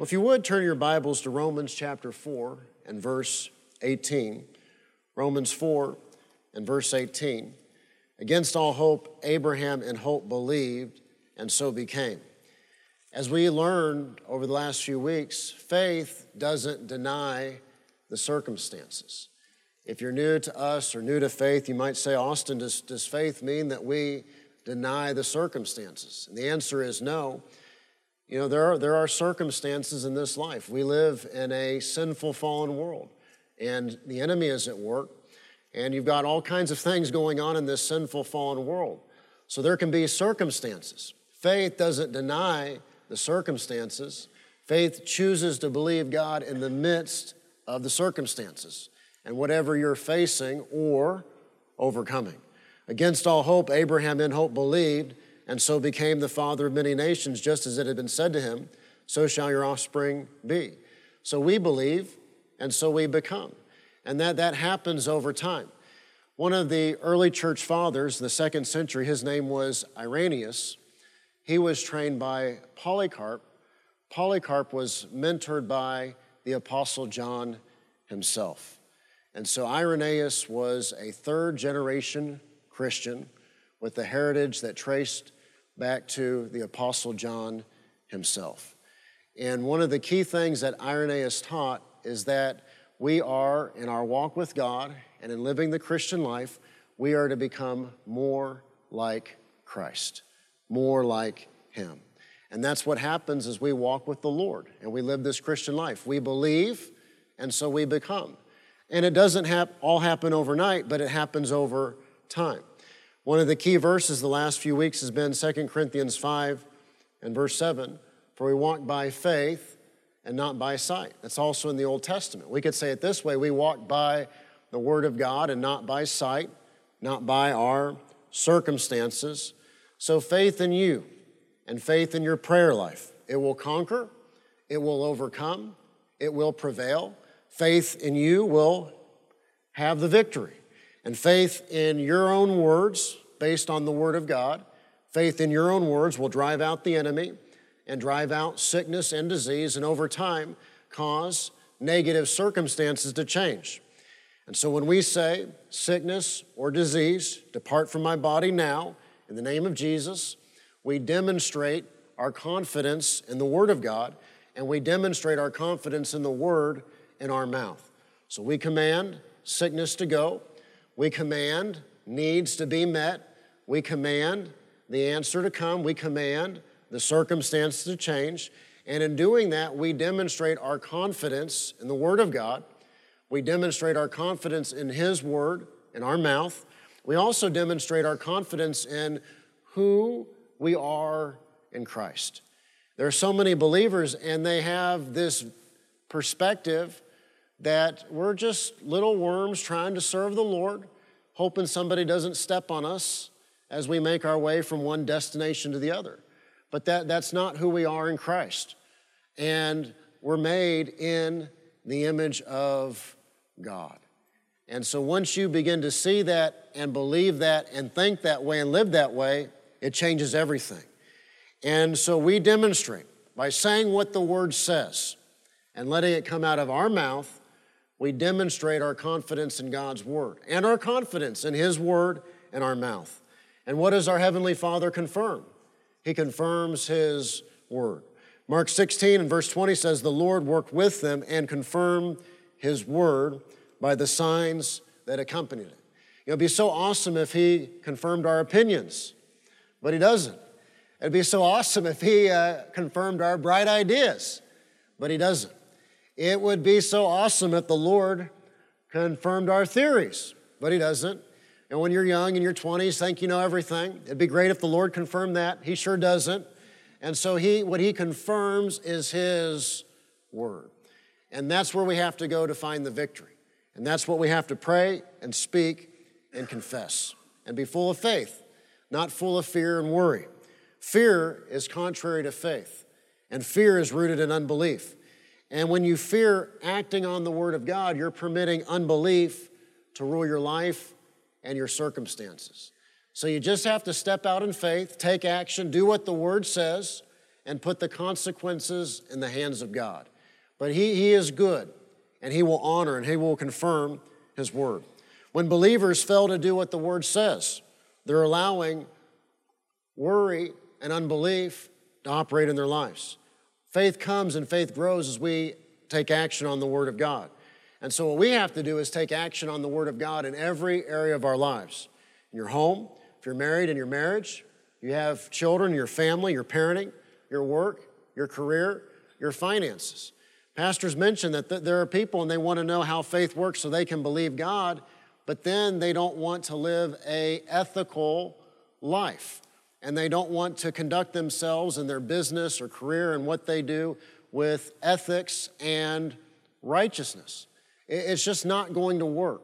Well, if you would turn your Bibles to Romans chapter 4 and verse 18. Romans 4 and verse 18. Against all hope, Abraham in hope believed, and so became. As we learned over the last few weeks, faith doesn't deny the circumstances. If you're new to us or new to faith, you might say, Austin, does, does faith mean that we deny the circumstances? And the answer is no. You know, there are, there are circumstances in this life. We live in a sinful, fallen world, and the enemy is at work, and you've got all kinds of things going on in this sinful, fallen world. So there can be circumstances. Faith doesn't deny the circumstances, faith chooses to believe God in the midst of the circumstances and whatever you're facing or overcoming. Against all hope, Abraham in hope believed and so became the father of many nations, just as it had been said to him, So shall your offspring be. So we believe, and so we become. And that, that happens over time. One of the early church fathers, the second century, his name was Irenaeus. He was trained by Polycarp. Polycarp was mentored by the Apostle John himself. And so Irenaeus was a third generation Christian with the heritage that traced back to the Apostle John himself. And one of the key things that Irenaeus taught is that we are, in our walk with God and in living the Christian life, we are to become more like Christ, more like Him. And that's what happens as we walk with the Lord and we live this Christian life. We believe, and so we become. And it doesn't all happen overnight, but it happens over time. One of the key verses the last few weeks has been 2 Corinthians 5 and verse 7 For we walk by faith and not by sight. That's also in the Old Testament. We could say it this way we walk by the Word of God and not by sight, not by our circumstances. So faith in you and faith in your prayer life, it will conquer, it will overcome, it will prevail. Faith in you will have the victory. And faith in your own words, based on the Word of God, faith in your own words will drive out the enemy and drive out sickness and disease, and over time cause negative circumstances to change. And so when we say, sickness or disease, depart from my body now, in the name of Jesus, we demonstrate our confidence in the Word of God, and we demonstrate our confidence in the Word in our mouth. So we command sickness to go, we command needs to be met. We command the answer to come. We command the circumstances to change. And in doing that, we demonstrate our confidence in the Word of God. We demonstrate our confidence in His Word in our mouth. We also demonstrate our confidence in who we are in Christ. There are so many believers, and they have this perspective that we're just little worms trying to serve the Lord, hoping somebody doesn't step on us as we make our way from one destination to the other. But that, that's not who we are in Christ. And we're made in the image of God. And so once you begin to see that and believe that and think that way and live that way, it changes everything. And so we demonstrate by saying what the Word says and letting it come out of our mouth we demonstrate our confidence in God's Word and our confidence in His Word in our mouth. And what does our Heavenly Father confirm? He confirms His Word. Mark 16 and verse 20 says, The Lord worked with them and confirmed His Word by the signs that accompanied it. It would be so awesome if He confirmed our opinions, but He doesn't. It'd be so awesome if He uh, confirmed our bright ideas, but He doesn't. It would be so awesome if the Lord confirmed our theories, but He doesn't. And when you're young in your 20s, think you know everything. It'd be great if the Lord confirmed that. He sure doesn't. And so he, what he confirms is his word. And that's where we have to go to find the victory. And that's what we have to pray and speak and confess and be full of faith, not full of fear and worry. Fear is contrary to faith, and fear is rooted in unbelief. And when you fear acting on the Word of God, you're permitting unbelief to rule your life and your circumstances. So you just have to step out in faith, take action, do what the Word says, and put the consequences in the hands of God. But He, he is good, and He will honor and He will confirm His word. When believers fail to do what the word says, they're allowing worry and unbelief to operate in their lives. Faith comes and faith grows as we take action on the Word of God. And so, what we have to do is take action on the Word of God in every area of our lives. In your home, if you're married in your marriage, you have children, your family, your parenting, your work, your career, your finances. Pastors mentioned that th- there are people and they want to know how faith works so they can believe God, but then they don't want to live a ethical life and they don't want to conduct themselves in their business or career and what they do with ethics and righteousness. It's just not going to work,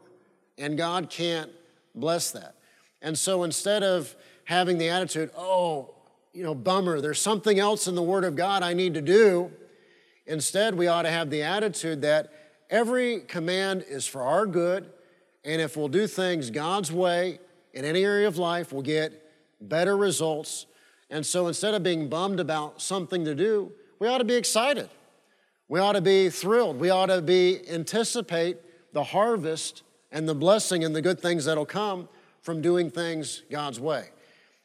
and God can't bless that. And so instead of having the attitude, oh, you know, bummer, there's something else in the Word of God I need to do, instead we ought to have the attitude that every command is for our good, and if we'll do things God's way in any area of life, we'll get better results. And so instead of being bummed about something to do, we ought to be excited. We ought to be thrilled. We ought to be anticipate the harvest and the blessing and the good things that'll come from doing things God's way.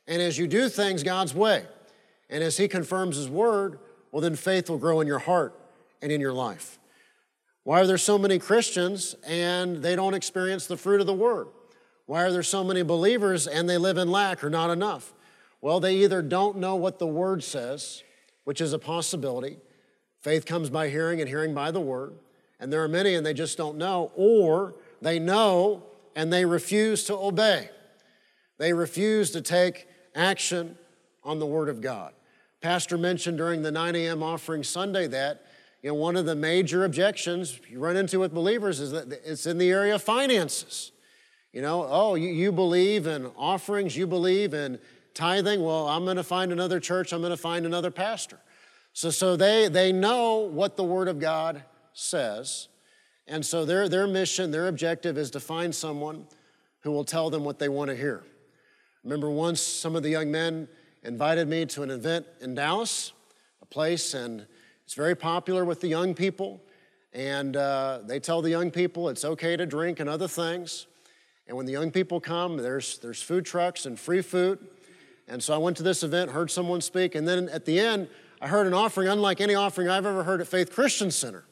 And as you do things God's way, and as He confirms His word, well, then faith will grow in your heart and in your life. Why are there so many Christians and they don't experience the fruit of the word? Why are there so many believers and they live in lack or not enough? Well, they either don't know what the Word says, which is a possibility. Faith comes by hearing and hearing by the Word. And there are many and they just don't know, or they know and they refuse to obey. They refuse to take action on the Word of God. Pastor mentioned during the 9 a.m. offering Sunday that you know, one of the major objections you run into with believers is that it's in the area of finances. You know, oh, you, you believe in offerings, you believe in tithing. Well, I'm going to find another church, I'm going to find another pastor. So, so they, they know what the Word of God says. And so their, their mission, their objective is to find someone who will tell them what they want to hear. Remember once some of the young men invited me to an event in Dallas, a place, and it's very popular with the young people. And uh, they tell the young people it's okay to drink and other things. And when the young people come, there's, there's food trucks and free food. And so I went to this event, heard someone speak, and then at the end, I heard an offering unlike any offering I've ever heard at Faith Christian Center.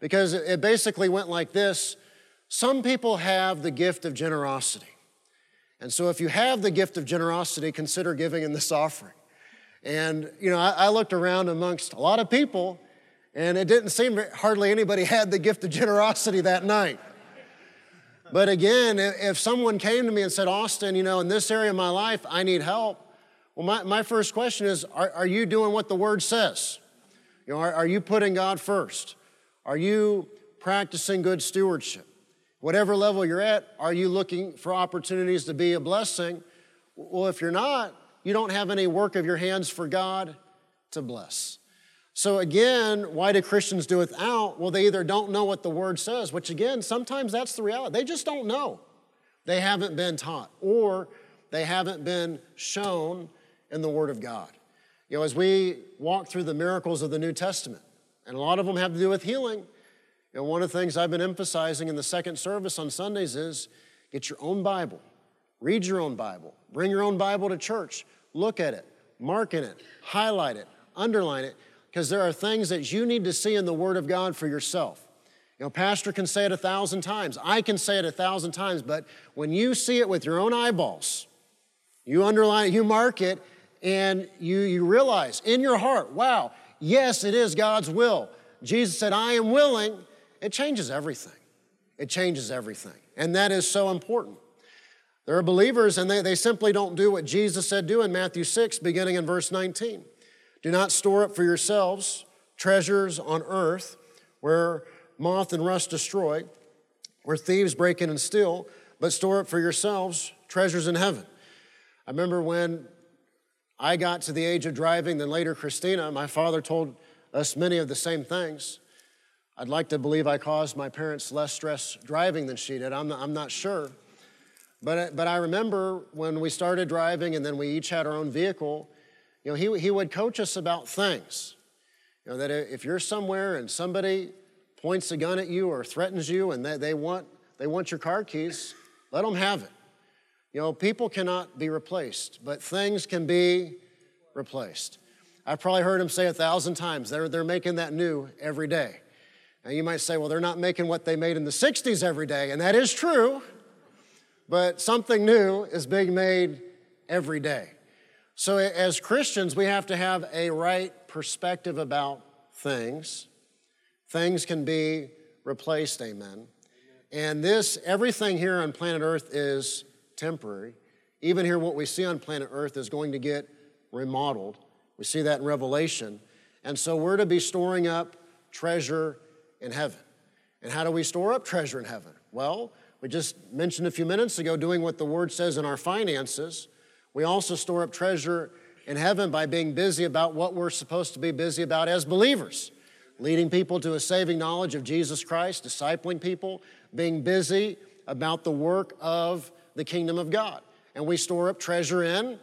Because it basically went like this Some people have the gift of generosity. And so if you have the gift of generosity, consider giving in this offering. And, you know, I, I looked around amongst a lot of people, and it didn't seem hardly anybody had the gift of generosity that night. But again, if someone came to me and said, Austin, you know, in this area of my life, I need help, well, my, my first question is are, are you doing what the word says? You know, are, are you putting God first? Are you practicing good stewardship? Whatever level you're at, are you looking for opportunities to be a blessing? Well, if you're not, you don't have any work of your hands for God to bless. So, again, why do Christians do without? Well, they either don't know what the word says, which again, sometimes that's the reality. They just don't know. They haven't been taught, or they haven't been shown in the word of God. You know, as we walk through the miracles of the New Testament, and a lot of them have to do with healing, you know, one of the things I've been emphasizing in the second service on Sundays is get your own Bible, read your own Bible, bring your own Bible to church, look at it, mark in it, highlight it, underline it because there are things that you need to see in the Word of God for yourself. You know, Pastor can say it a thousand times, I can say it a thousand times, but when you see it with your own eyeballs, you underline it, you mark it, and you, you realize in your heart, wow, yes, it is God's will. Jesus said, I am willing. It changes everything. It changes everything. And that is so important. There are believers, and they, they simply don't do what Jesus said do in Matthew 6, beginning in verse 19. Do not store up for yourselves treasures on earth where moth and rust destroy, where thieves break in and steal, but store up for yourselves treasures in heaven. I remember when I got to the age of driving, then later Christina, my father told us many of the same things. I'd like to believe I caused my parents less stress driving than she did. I'm not, I'm not sure. But, but I remember when we started driving and then we each had our own vehicle, You know, he, he would coach us about things. You know, that if you're somewhere and somebody points a gun at you or threatens you and they, they, want, they want your car keys, let them have it. You know, people cannot be replaced, but things can be replaced. I've probably heard him say a thousand times, they're, they're making that new every day. Now, you might say, well, they're not making what they made in the 60s every day, and that is true, but something new is being made every day. So, as Christians, we have to have a right perspective about things. Things can be replaced, amen. And this, everything here on planet Earth is temporary. Even here, what we see on planet Earth is going to get remodeled. We see that in Revelation. And so we're to be storing up treasure in heaven. And how do we store up treasure in heaven? Well, we just mentioned a few minutes ago doing what the Word says in our finances. We also store up treasure in heaven by being busy about what we're supposed to be busy about as believers leading people to a saving knowledge of Jesus Christ, discipling people, being busy about the work of the kingdom of God. And we store up treasure in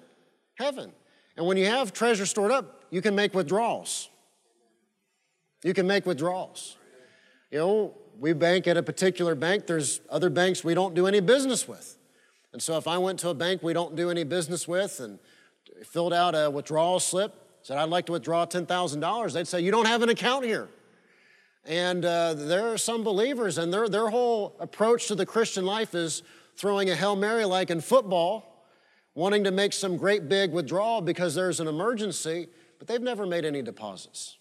heaven. And when you have treasure stored up, you can make withdrawals. You can make withdrawals. You know, we bank at a particular bank, there's other banks we don't do any business with. And so if I went to a bank we don't do any business with and filled out a withdrawal slip, said, I'd like to withdraw $10,000, they'd say, You don't have an account here. And uh, there are some believers, and their, their whole approach to the Christian life is throwing a Hail Mary like in football, wanting to make some great big withdrawal because there's an emergency, but they've never made any deposits.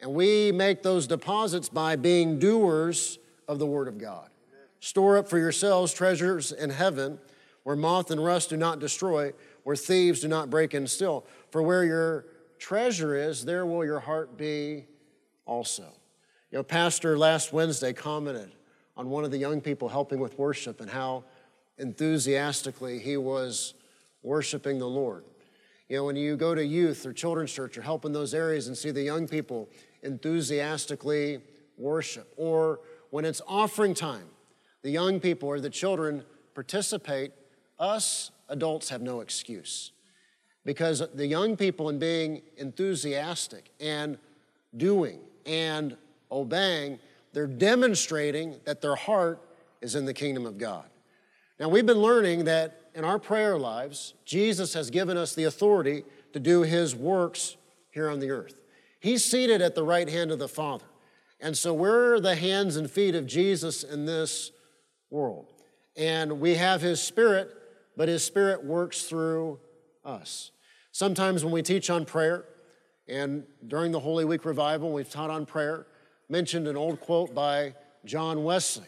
And we make those deposits by being doers of the Word of God. Store up for yourselves treasures in heaven where moth and rust do not destroy, where thieves do not break in steal. For where your treasure is, there will your heart be also. You know, Pastor last Wednesday commented on one of the young people helping with worship and how enthusiastically he was worshiping the Lord. You know, when you go to youth or children's church or help in those areas and see the young people enthusiastically worship, or when it's offering time, the young people or the children participate, us adults have no excuse. Because the young people, in being enthusiastic and doing and obeying, they're demonstrating that their heart is in the kingdom of God. Now, we've been learning that in our prayer lives, Jesus has given us the authority to do his works here on the earth. He's seated at the right hand of the Father. And so we're the hands and feet of Jesus in this world. And we have his spirit, but his spirit works through us. Sometimes when we teach on prayer, and during the Holy Week revival, we've taught on prayer, mentioned an old quote by John Wesley,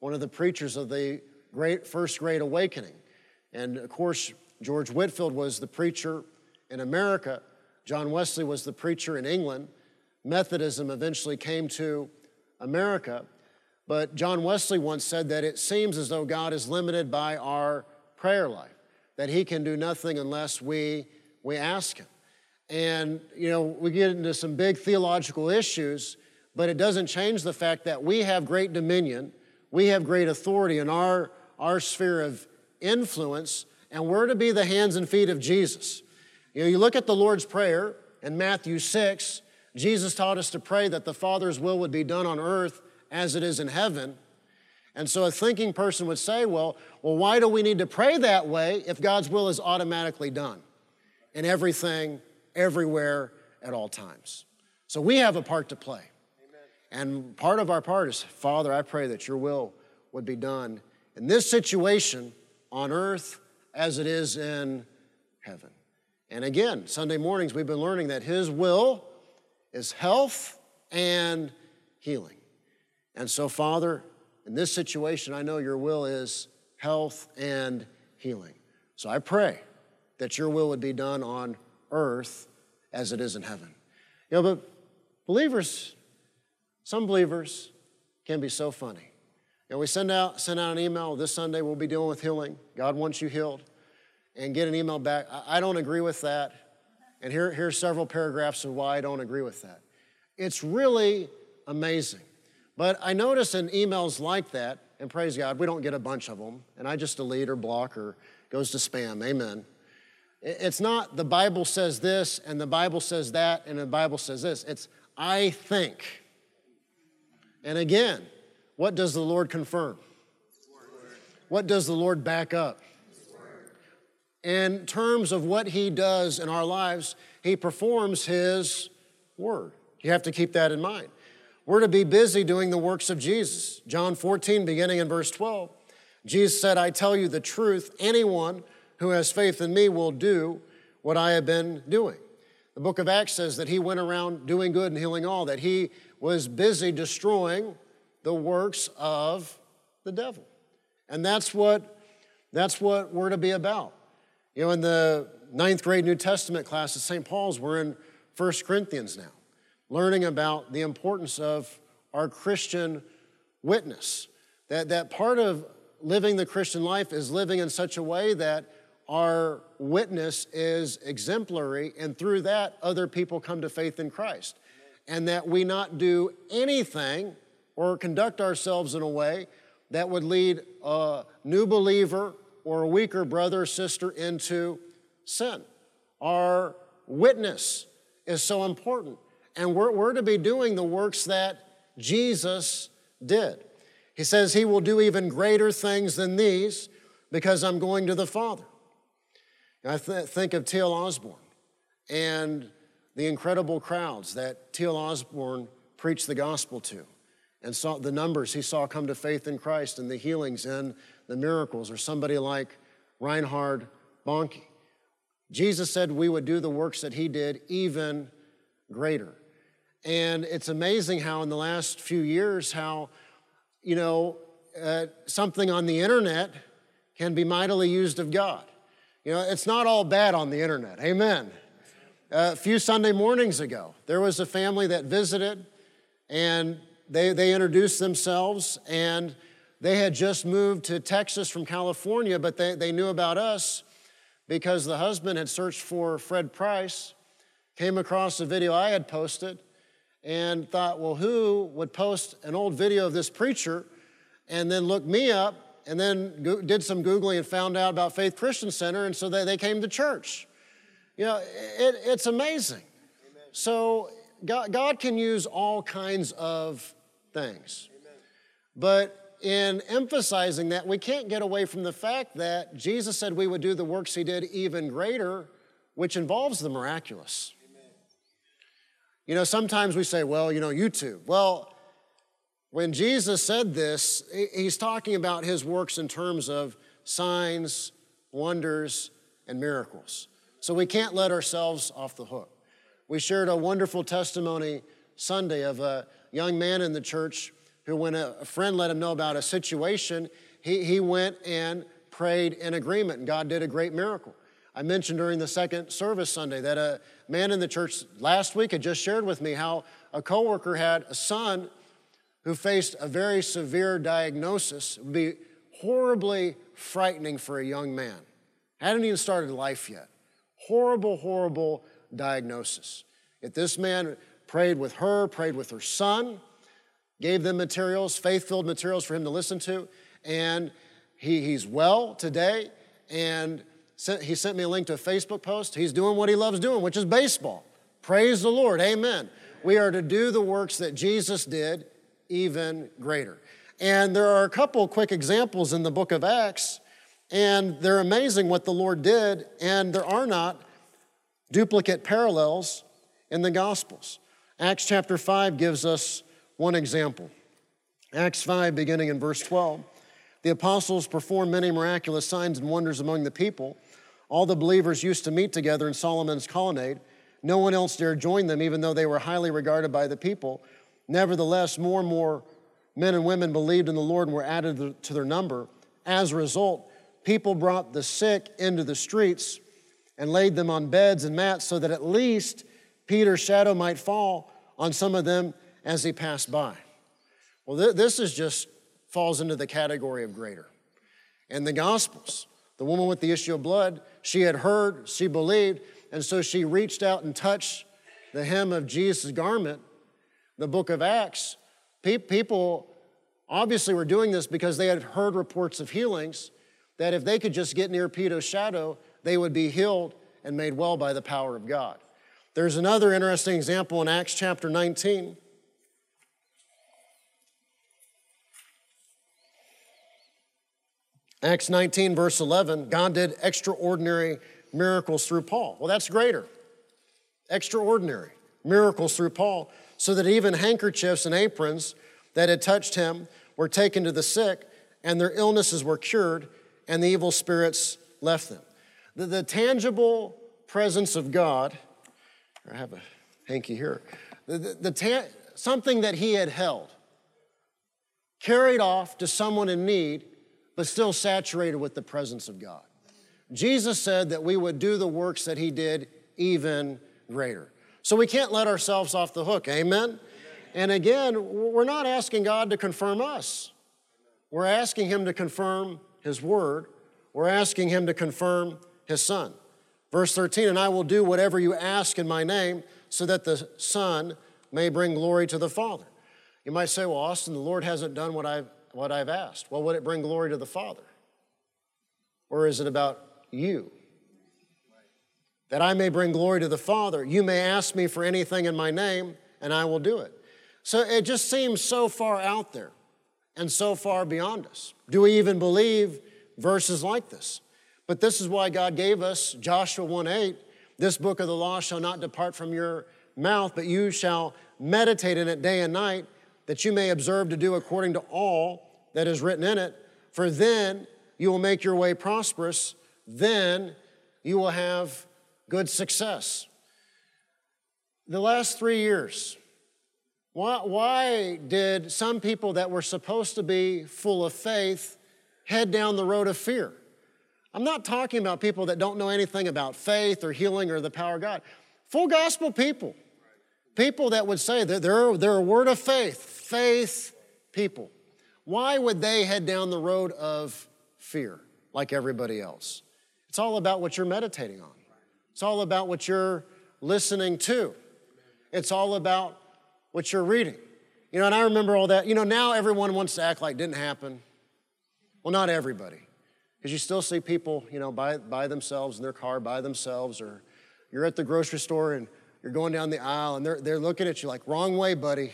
one of the preachers of the great first great awakening. And of course, George Whitefield was the preacher in America. John Wesley was the preacher in England. Methodism eventually came to America. But John Wesley once said that it seems as though God is limited by our prayer life, that he can do nothing unless we, we ask him. And, you know, we get into some big theological issues, but it doesn't change the fact that we have great dominion, we have great authority in our, our sphere of influence, and we're to be the hands and feet of Jesus. You know, you look at the Lord's Prayer in Matthew 6, Jesus taught us to pray that the Father's will would be done on earth as it is in heaven. And so a thinking person would say, well, well, why do we need to pray that way if God's will is automatically done in everything, everywhere, at all times? So we have a part to play. And part of our part is, Father, I pray that your will would be done in this situation on earth as it is in heaven. And again, Sunday mornings, we've been learning that His will is health and healing. And so, Father, in this situation, I know your will is health and healing. So I pray that your will would be done on earth as it is in heaven. You know, but believers some believers can be so funny. You know, we send out, send out an email this Sunday, we'll be dealing with healing. God wants you healed. And get an email back. I, I don't agree with that. And here, here's several paragraphs of why I don't agree with that. It's really amazing. But I notice in emails like that, and praise God, we don't get a bunch of them, and I just delete or block or goes to spam. Amen. It's not the Bible says this and the Bible says that and the Bible says this. It's I think. And again, what does the Lord confirm? What does the Lord back up? In terms of what He does in our lives, He performs His word. You have to keep that in mind. We're to be busy doing the works of Jesus. John 14, beginning in verse 12, Jesus said, I tell you the truth, anyone who has faith in me will do what I have been doing. The book of Acts says that he went around doing good and healing all, that he was busy destroying the works of the devil. And that's what, that's what we're to be about. You know, in the ninth grade New Testament class at St. Paul's, we're in 1 Corinthians now, learning about the importance of our Christian witness. That, that part of living the Christian life is living in such a way that our witness is exemplary, and through that, other people come to faith in Christ. And that we not do anything or conduct ourselves in a way that would lead a new believer or a weaker brother or sister into sin. Our witness is so important. And we're, we're to be doing the works that Jesus did. He says he will do even greater things than these because I'm going to the Father. I th- think of T.L. Osborn and the incredible crowds that T.L. Osborn preached the gospel to and saw the numbers he saw come to faith in Christ and the healings and the miracles, or somebody like Reinhard Bonnke. Jesus said we would do the works that he did even greater. And it's amazing how in the last few years, how, you know, uh, something on the internet can be mightily used of God. You know, it's not all bad on the internet. Amen. A few Sunday mornings ago, there was a family that visited and they, they introduced themselves and they had just moved to Texas from California, but they, they knew about us because the husband had searched for Fred Price, came across a video I had posted, and thought, well, who would post an old video of this preacher and then look me up and then did some Googling and found out about Faith Christian Center, and so they, they came to church. You know, it, it's amazing. Amen. So God, God, can use all kinds of things. Amen. But in emphasizing that, we can't get away from the fact that Jesus said we would do the works he did even greater, which involves the miraculous. You know, sometimes we say, well, you know, YouTube. Well, when Jesus said this, he's talking about his works in terms of signs, wonders, and miracles. So we can't let ourselves off the hook. We shared a wonderful testimony Sunday of a young man in the church who, when a friend let him know about a situation, he, he went and prayed in agreement, and God did a great miracle. I mentioned during the second service Sunday that a man in the church last week had just shared with me how a coworker had a son who faced a very severe diagnosis. It would be horribly frightening for a young man. Hadn't even started life yet. Horrible, horrible diagnosis. Yet this man prayed with her, prayed with her son, gave them materials, faith filled materials for him to listen to, and he, he's well today. And sent, he sent me a link to a Facebook post. He's doing what he loves doing, which is baseball. Praise the Lord. Amen. We are to do the works that Jesus did even greater. And there are a couple quick examples in the book of Acts, and they're amazing what the Lord did, and there are not duplicate parallels in the Gospels. Acts chapter 5 gives us one example. Acts 5, beginning in verse 12. The apostles performed many miraculous signs and wonders among the people. All the believers used to meet together in Solomon's colonnade. No one else dared join them, even though they were highly regarded by the people. Nevertheless, more and more men and women believed in the Lord and were added to their number. As a result, people brought the sick into the streets and laid them on beds and mats so that at least Peter's shadow might fall on some of them as he passed by. Well, th- this is just falls into the category of greater. And the Gospels, the woman with the issue of blood, she had heard, she believed, and so she reached out and touched the hem of Jesus' garment the book of Acts, people obviously were doing this because they had heard reports of healings, that if they could just get near Peter's shadow, they would be healed and made well by the power of God. There's another interesting example in Acts chapter 19. Acts 19, verse 11, God did extraordinary miracles through Paul. Well, that's greater. Extraordinary miracles through Paul, so that even handkerchiefs and aprons that had touched him were taken to the sick, and their illnesses were cured, and the evil spirits left them. The, the tangible presence of God, I have a hanky here, the, the, the ta- something that he had held, carried off to someone in need, but still saturated with the presence of God. Jesus said that we would do the works that he did even greater. So we can't let ourselves off the hook, amen? And again, we're not asking God to confirm us. We're asking Him to confirm His Word. We're asking Him to confirm His Son. Verse 13, and I will do whatever you ask in my name so that the Son may bring glory to the Father. You might say, well, Austin, the Lord hasn't done what I've, what I've asked. Well, would it bring glory to the Father? Or is it about you? That I may bring glory to the Father. You may ask me for anything in my name, and I will do it. So it just seems so far out there and so far beyond us. Do we even believe verses like this? But this is why God gave us Joshua 1 8. This book of the law shall not depart from your mouth, but you shall meditate in it day and night, that you may observe to do according to all that is written in it. For then you will make your way prosperous, then you will have good success. The last three years, why, why did some people that were supposed to be full of faith head down the road of fear? I'm not talking about people that don't know anything about faith or healing or the power of God. Full gospel people. People that would say that they're, they're a word of faith, faith people. Why would they head down the road of fear like everybody else? It's all about what you're meditating on, it's all about what you're listening to, it's all about what you're reading. You know, and I remember all that. You know, now everyone wants to act like it didn't happen. Well, not everybody. Because you still see people, you know, by, by themselves in their car, by themselves, or you're at the grocery store and you're going down the aisle and they're, they're looking at you like, wrong way, buddy.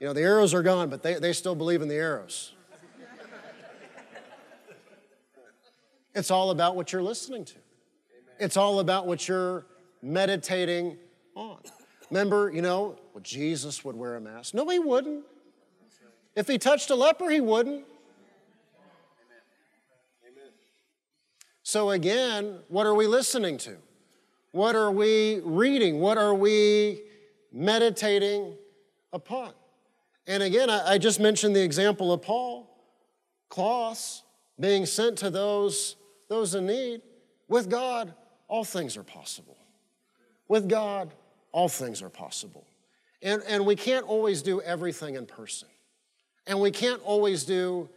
You know, the arrows are gone, but they, they still believe in the arrows. it's all about what you're listening to, it's all about what you're meditating on. Remember, you know, well, Jesus would wear a mask. No, he wouldn't. If he touched a leper, he wouldn't. So, again, what are we listening to? What are we reading? What are we meditating upon? And again, I, just mentioned the example of Paul, cloths being sent to those, those in need. With God, all things are possible. With God, all things are possible. And, and we can't always do everything in person. And we can't always do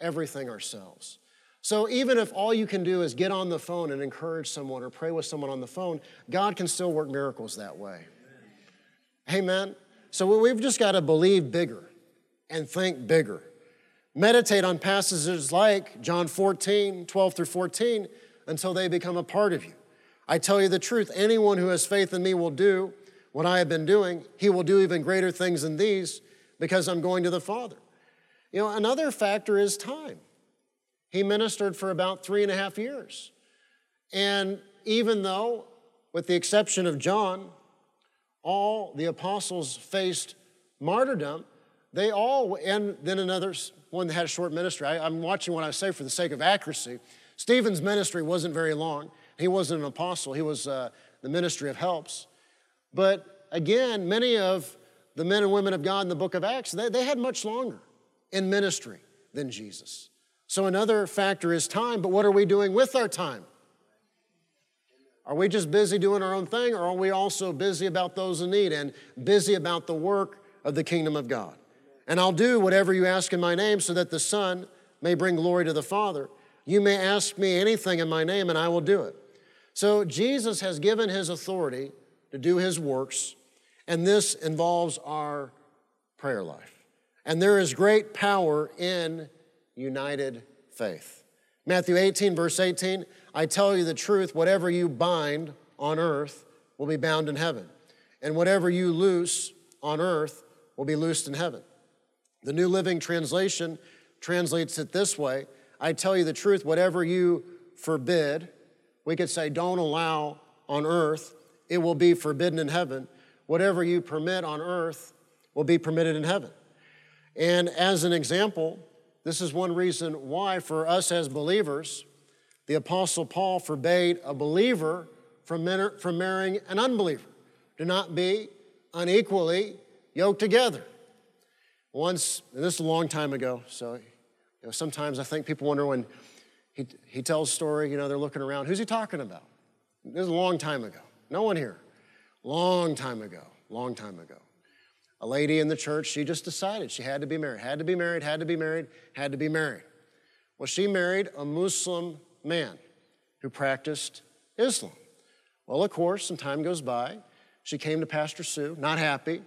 everything ourselves. So even if all you can do is get on the phone and encourage someone or pray with someone on the phone, God can still work miracles that way. Amen. So we've just got to believe bigger and think bigger. Meditate on passages like John 14, 12 through 14, until they become a part of you. I tell you the truth, anyone who has faith in me will do what I have been doing, he will do even greater things than these because I'm going to the Father. You know, another factor is time. He ministered for about three and a half years. And even though, with the exception of John, all the apostles faced martyrdom, they all, and then another one that had a short ministry. I, am watching what I say for the sake of accuracy. Stephen's ministry wasn't very long. He wasn't an apostle, he was uh, the ministry of helps. But again, many of the men and women of God in the book of Acts, they, they had much longer in ministry than Jesus. So another factor is time, but what are we doing with our time? Are we just busy doing our own thing, or are we also busy about those in need and busy about the work of the kingdom of God? And I'll do whatever you ask in my name so that the Son may bring glory to the Father. You may ask me anything in my name, and I will do it. So Jesus has given his authority to do his works, and this involves our prayer life. And there is great power in united faith. Matthew 18, verse 18 I tell you the truth, whatever you bind on earth will be bound in heaven. And whatever you loose on earth will be loosed in heaven. The New Living Translation translates it this way I tell you the truth, whatever you forbid, we could say, don't allow on earth, it will be forbidden in heaven. Whatever you permit on earth will be permitted in heaven. And as an example, this is one reason why, for us as believers, the Apostle Paul forbade a believer from, from marrying an unbeliever. Do not be unequally yoked together. Once, this is a long time ago, so you know, sometimes I think people wonder when he, he tells a story, you know, they're looking around, who's he talking about? This is a long time ago. No one here. Long time ago, long time ago. A lady in the church, she just decided she had to be married, had to be married, had to be married, had to be married. Well, she married a Muslim man who practiced Islam. Well, of course, some time goes by. She came to Pastor Sue, not happy,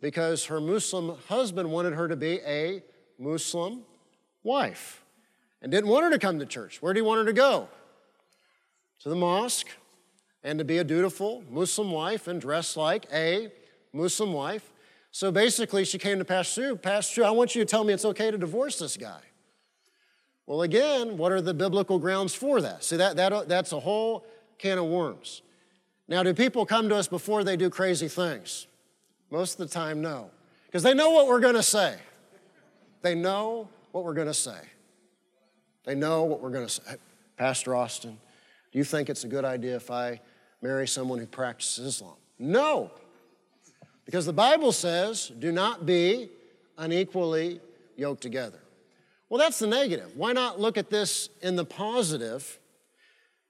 because her Muslim husband wanted her to be a Muslim wife and didn't want her to come to church. Where did he want her to go? To the mosque and to be a dutiful Muslim wife and dress like a Muslim wife. So basically, she came to Pastor Sue, Pastor Sue, I want you to tell me it's okay to divorce this guy. Well, again, what are the biblical grounds for that? See, that, that, that's a whole can of worms. Now, do people come to us before they do crazy things? Most of the time, no. Because they know what we're going to say. They know what we're going to say. They know what we're going to say. Pastor Austin, do you think it's a good idea if I marry someone who practices Islam? No. Because the Bible says, do not be unequally yoked together. Well, that's the negative. Why not look at this in the positive?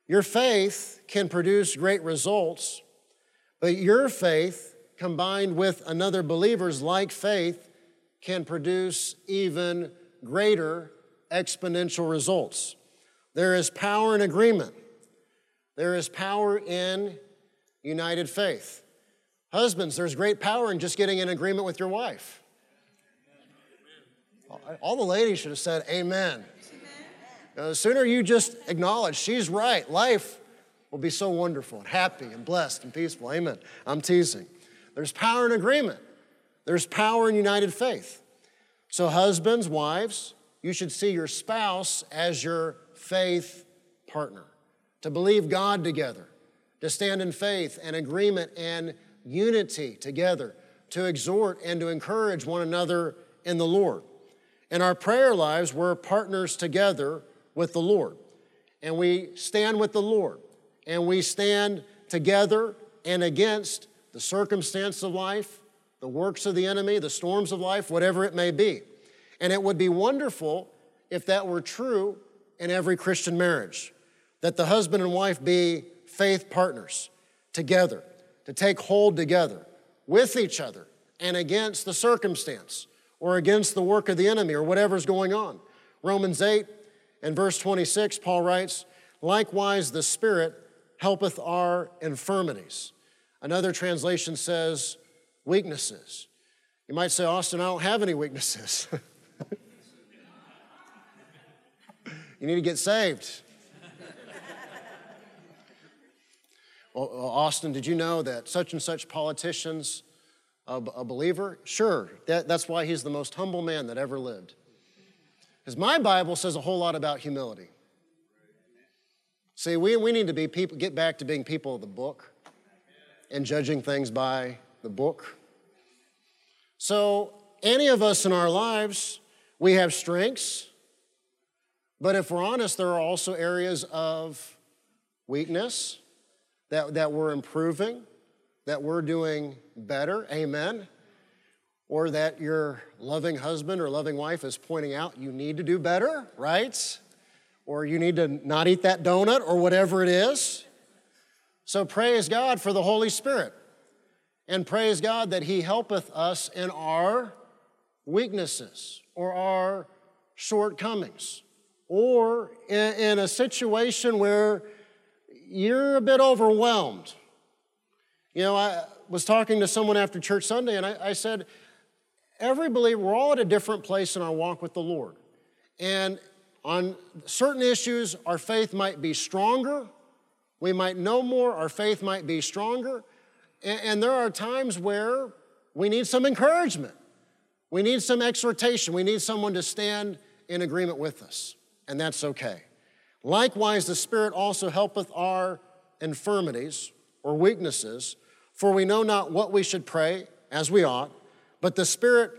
Your faith can produce great results, but your faith combined with another believer's like faith can produce even greater exponential results. There is power in agreement. There is power in united faith. Husbands, there's great power in just getting in agreement with your wife. All the ladies should have said, Amen. Now, the sooner you just acknowledge she's right, life will be so wonderful and happy and blessed and peaceful. Amen. I'm teasing. There's power in agreement, there's power in united faith. So, husbands, wives, you should see your spouse as your faith partner, to believe God together, to stand in faith and agreement and unity together, to exhort and to encourage one another in the Lord. In our prayer lives, we're partners together with the Lord. And we stand with the Lord. And we stand together and against the circumstance of life, the works of the enemy, the storms of life, whatever it may be. And it would be wonderful if that were true in every Christian marriage that the husband and wife be faith partners together to take hold together with each other and against the circumstance or against the work of the enemy or whatever's going on. Romans 8 and verse 26, Paul writes, Likewise, the Spirit helpeth our infirmities. Another translation says, weaknesses. You might say, Austin, I don't have any weaknesses. you need to get saved. Oh, oh, Austin, did you know that such and such politician's a, a believer? Sure, that, that's why he's the most humble man that ever lived. Because my Bible says a whole lot about humility. See, we, we need to be people, get back to being people of the book and judging things by the book. So, any of us in our lives, we have strengths, but if we're honest, there are also areas of weakness that, that we're improving, that we're doing better, amen. Or that your loving husband or loving wife is pointing out you need to do better, right? Or you need to not eat that donut or whatever it is. So praise God for the Holy Spirit. And praise God that He helpeth us in our weaknesses or our shortcomings. Or in, in a situation where you're a bit overwhelmed. You know, I was talking to someone after church Sunday, and I, I said, every believer, we're all at a different place in our walk with the Lord. And on certain issues, our faith might be stronger we might know more, our faith might be stronger. And, and there are times where we need some encouragement. We need some exhortation. We need someone to stand in agreement with us, and that's okay. Likewise, the Spirit also helpeth our infirmities or weaknesses, for we know not what we should pray as we ought, but the Spirit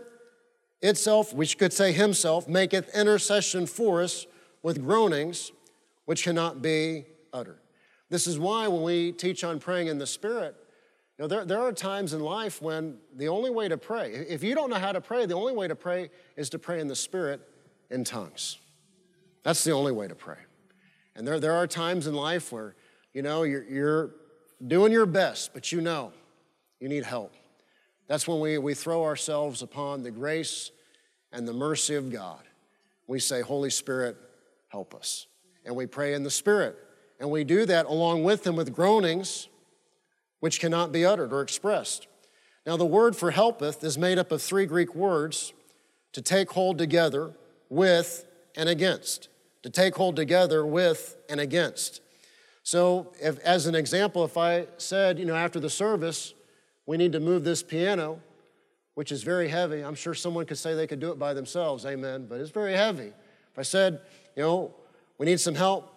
itself, which could say Himself, maketh intercession for us with groanings which cannot be uttered. This is why when we teach on praying in the Spirit, you know, there, there are times in life when the only way to pray, if you don't know how to pray, the only way to pray is to pray in the Spirit in tongues. That's the only way to pray. And there, there are times in life where, you know, you're, you're doing your best, but you know you need help. That's when we, we throw ourselves upon the grace and the mercy of God. We say, Holy Spirit, help us. And we pray in the Spirit. And we do that along with Him with groanings which cannot be uttered or expressed. Now, the word for helpeth is made up of three Greek words to take hold together, with, and against. To take hold together, with, and against. So, if, as an example, if I said, you know, after the service, we need to move this piano, which is very heavy, I'm sure someone could say they could do it by themselves, amen, but it's very heavy. If I said, you know, we need some help,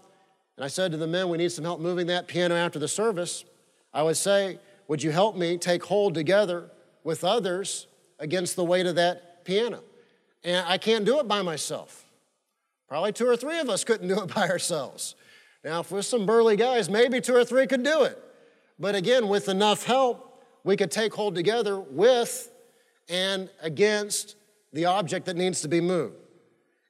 and I said to the men, we need some help moving that piano after the service, I would say, Would you help me take hold together with others against the weight of that piano? And I can't do it by myself. Probably two or three of us couldn't do it by ourselves. Now, if we're some burly guys, maybe two or three could do it. But again, with enough help, we could take hold together with and against the object that needs to be moved.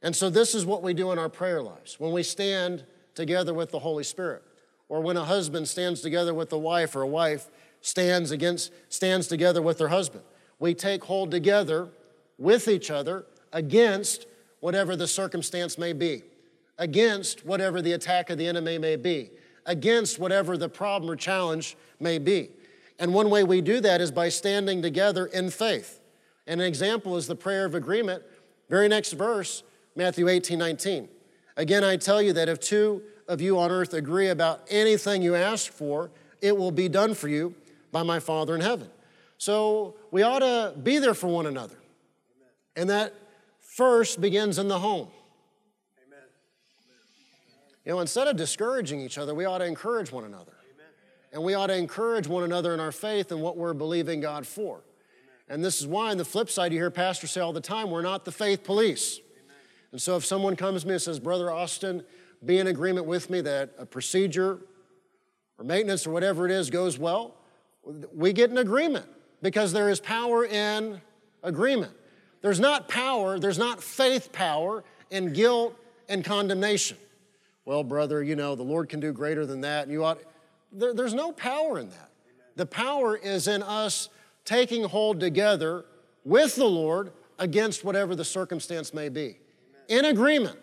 And so, this is what we do in our prayer lives when we stand together with the Holy Spirit or when a husband stands together with a wife or a wife stands against stands together with her husband we take hold together with each other against whatever the circumstance may be against whatever the attack of the enemy may be against whatever the problem or challenge may be and one way we do that is by standing together in faith and an example is the prayer of agreement very next verse matthew 18 19 again i tell you that if two of you on earth agree about anything you ask for, it will be done for you by my Father in heaven. So we ought to be there for one another. And that first begins in the home. Amen. You know, instead of discouraging each other, we ought to encourage one another. Amen. And we ought to encourage one another in our faith and what we're believing God for. Amen. And this is why, on the flip side, you hear pastors say all the time, we're not the faith police. And so if someone comes to me and says, Brother Austin, be in agreement with me that a procedure or maintenance or whatever it is goes well, we get an agreement because there is power in agreement. There's not power, there's not faith power in guilt and condemnation. Well, brother, you know, the Lord can do greater than that, and you ought. There, there's no power in that. The power is in us taking hold together with the Lord against whatever the circumstance may be, in agreement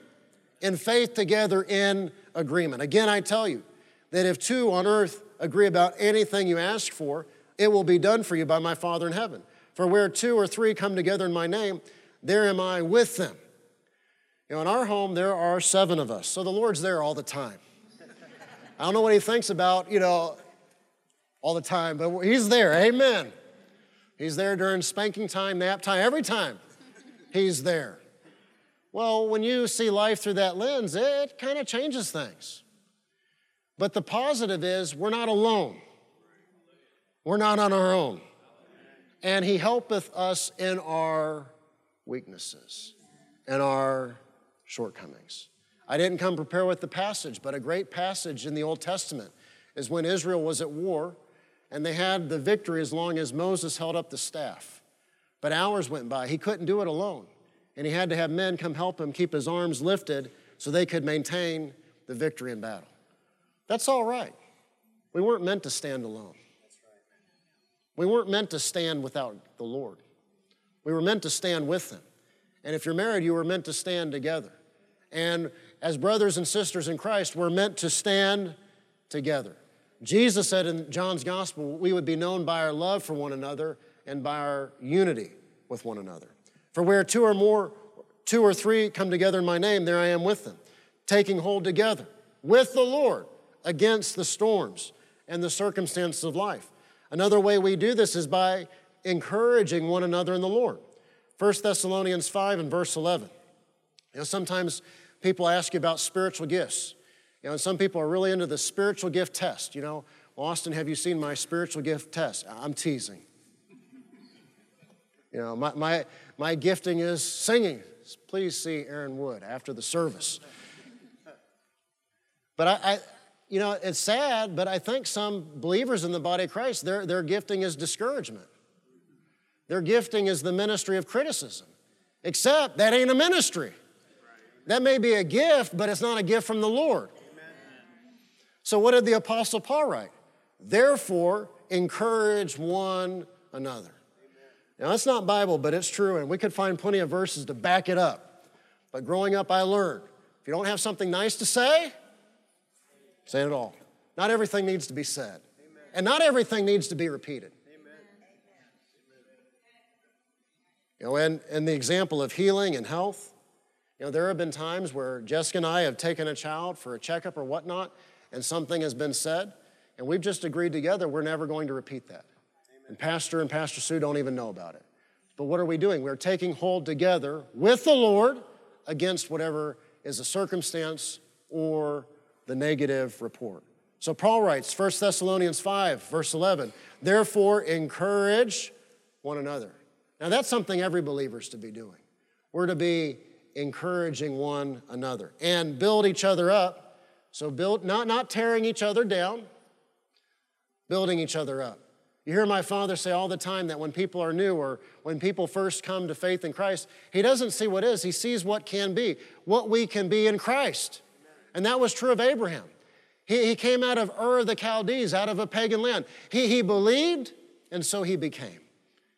in faith together in agreement. Again, I tell you that if two on earth agree about anything you ask for, it will be done for you by my Father in heaven. For where two or three come together in my name, there am I with them. You know, in our home, there are seven of us, so the Lord's there all the time. I don't know what he thinks about, you know, all the time, but he's there. Amen. He's there during spanking time, nap time, every time. He's there. Well, when you see life through that lens, it kind of changes things. But the positive is we're not alone. We're not on our own. And He helpeth us in our weaknesses and our shortcomings. I didn't come prepared with the passage, but a great passage in the Old Testament is when Israel was at war and they had the victory as long as Moses held up the staff. But hours went by. He couldn't do it alone and he had to have men come help him keep his arms lifted so they could maintain the victory in battle. That's all right. We weren't meant to stand alone. We weren't meant to stand without the Lord. We were meant to stand with Him. And if you're married, you were meant to stand together. And as brothers and sisters in Christ, we're meant to stand together. Jesus said in John's Gospel, we would be known by our love for one another and by our unity with one another. For where two or more, two or three come together in my name, there I am with them, taking hold together with the Lord against the storms and the circumstances of life. Another way we do this is by encouraging one another in the Lord. 1 Thessalonians 5 and verse 11. You know, sometimes people ask you about spiritual gifts. You know, and some people are really into the spiritual gift test. You know, Austin, have you seen my spiritual gift test? I'm teasing. You know, my, my, my gifting is singing. Please see Aaron Wood after the service. But I, I, you know, it's sad, but I think some believers in the body of Christ, their, their gifting is discouragement. Their gifting is the ministry of criticism. Except that ain't a ministry. That may be a gift, but it's not a gift from the Lord. So, what did the Apostle Paul write? Therefore, encourage one another. Now, that's not Bible, but it's true, and we could find plenty of verses to back it up. But growing up, I learned if you don't have something nice to say, say it all. Not everything needs to be said, and not everything needs to be repeated. You know, and, and the example of healing and health, you know, there have been times where Jessica and I have taken a child for a checkup or whatnot, and something has been said, and we've just agreed together we're never going to repeat that. And Pastor and Pastor Sue don't even know about it. But what are we doing? We're taking hold together with the Lord against whatever is a circumstance or the negative report. So Paul writes, 1 Thessalonians 5, verse 11, therefore encourage one another. Now that's something every believer is to be doing. We're to be encouraging one another and build each other up. So build not, not tearing each other down, building each other up. You hear my father say all the time that when people are new or when people first come to faith in Christ, he doesn't see what is, he sees what can be, what we can be in Christ. And that was true of Abraham. He, he came out of Ur of the Chaldees, out of a pagan land. He, he believed, and so he became.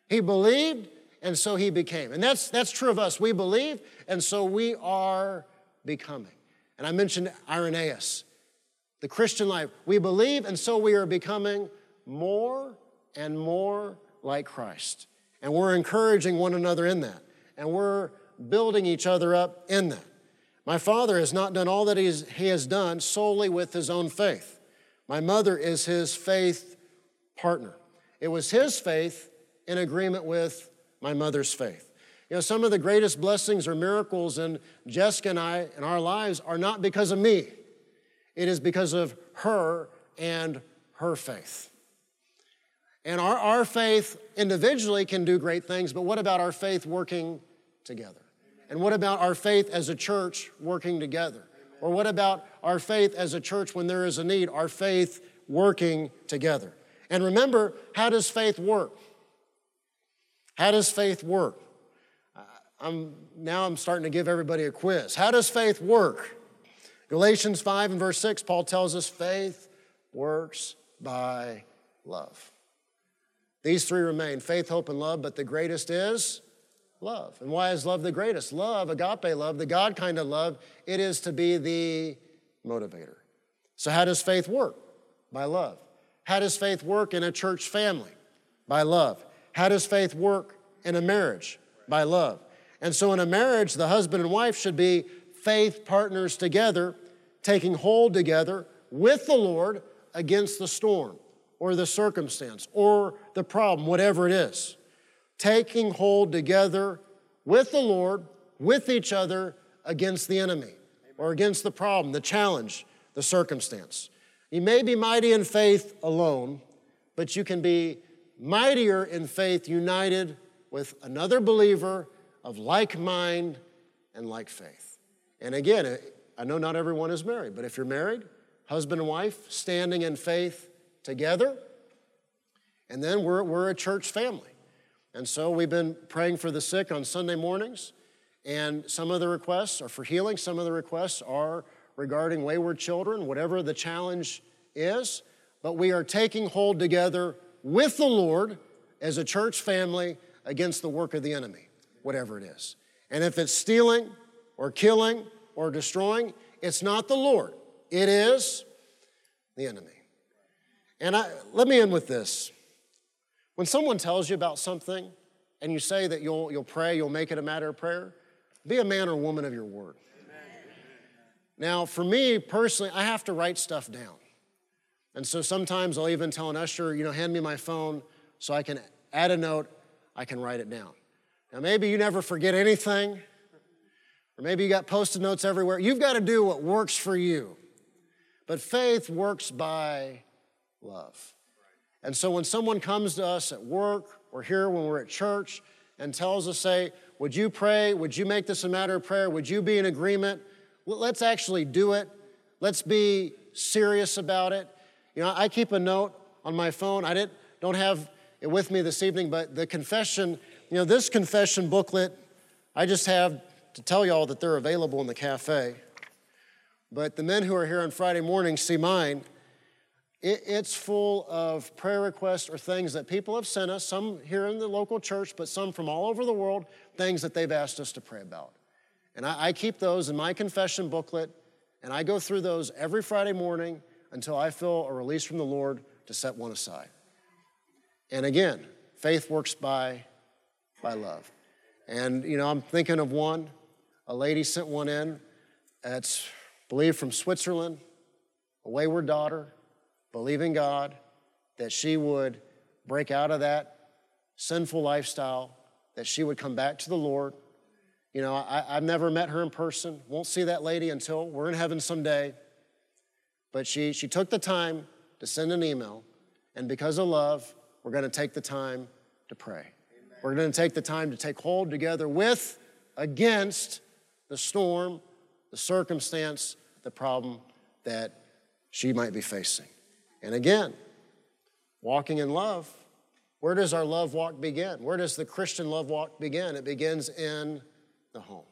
He believed, and so he became. And that's, that's true of us. We believe, and so we are becoming. And I mentioned Irenaeus, the Christian life. We believe, and so we are becoming more and more like Christ. And we're encouraging one another in that. And we're building each other up in that. My father has not done all that he has done solely with his own faith. My mother is his faith partner. It was his faith in agreement with my mother's faith. You know, some of the greatest blessings or miracles in Jessica and I in our lives are not because of me, it is because of her and her faith. And our, our faith individually can do great things, but what about our faith working together? And what about our faith as a church working together? Or what about our faith as a church when there is a need, our faith working together? And remember, how does faith work? How does faith work? I'm, now I'm starting to give everybody a quiz. How does faith work? Galatians 5 and verse 6, Paul tells us faith works by love. These three remain faith, hope, and love, but the greatest is love. And why is love the greatest? Love, agape love, the God kind of love, it is to be the motivator. So, how does faith work? By love. How does faith work in a church family? By love. How does faith work in a marriage? By love. And so, in a marriage, the husband and wife should be faith partners together, taking hold together with the Lord against the storm or the circumstance or the problem, whatever it is. Taking hold together with the Lord, with each other against the enemy or against the problem, the challenge, the circumstance. You may be mighty in faith alone, but you can be mightier in faith united with another believer of like mind and like faith. And again, I know not everyone is married, but if you're married, husband and wife standing in faith together. And then we're, we're a church family. And so we've been praying for the sick on Sunday mornings. And some of the requests are for healing, some of the requests are regarding wayward children, whatever the challenge is. But we are taking hold together with the Lord as a church family against the work of the enemy, whatever it is. And if it's stealing or killing or destroying, it's not the Lord, it is the enemy. And I, let me end with this. When someone tells you about something and you say that you'll, you'll pray, you'll make it a matter of prayer, be a man or woman of your word. Now, for me personally, I have to write stuff down. And so sometimes I'll even tell an usher, you know, hand me my phone so I can add a note, I can write it down. Now, maybe you never forget anything, or maybe you got post it notes everywhere. You've got to do what works for you. But faith works by love. And so when someone comes to us at work or here when we're at church and tells us, say, would you pray? Would you make this a matter of prayer? Would you be in agreement? Let's actually do it. Let's be serious about it. You know, I keep a note on my phone. I didn't, don't have it with me this evening, but the confession, you know, this confession booklet, I just have to tell y'all that they're available in the cafe. But the men who are here on Friday morning see mine. It, it's full of prayer requests or things that people have sent us, some here in the local church, but some from all over the world, things that they've asked us to pray about. And I, I keep those in my confession booklet, and I go through those every Friday morning until I feel a release from the Lord to set one aside. And again, faith works by, by love. And, you know, I'm thinking of one. A lady sent one in. It's believed from Switzerland, a wayward daughter believing God that she would break out of that sinful lifestyle, that she would come back to the Lord. You know, I, have never met her in person, won't see that lady until we're in heaven someday. But she, she took the time to send an email, and because of love, we're going to take the time to pray. Amen. We're going to take the time to take hold together with, against the storm, the circumstance, the problem that she might be facing. And again, walking in love, where does our love walk begin? Where does the Christian love walk begin? It begins in the home.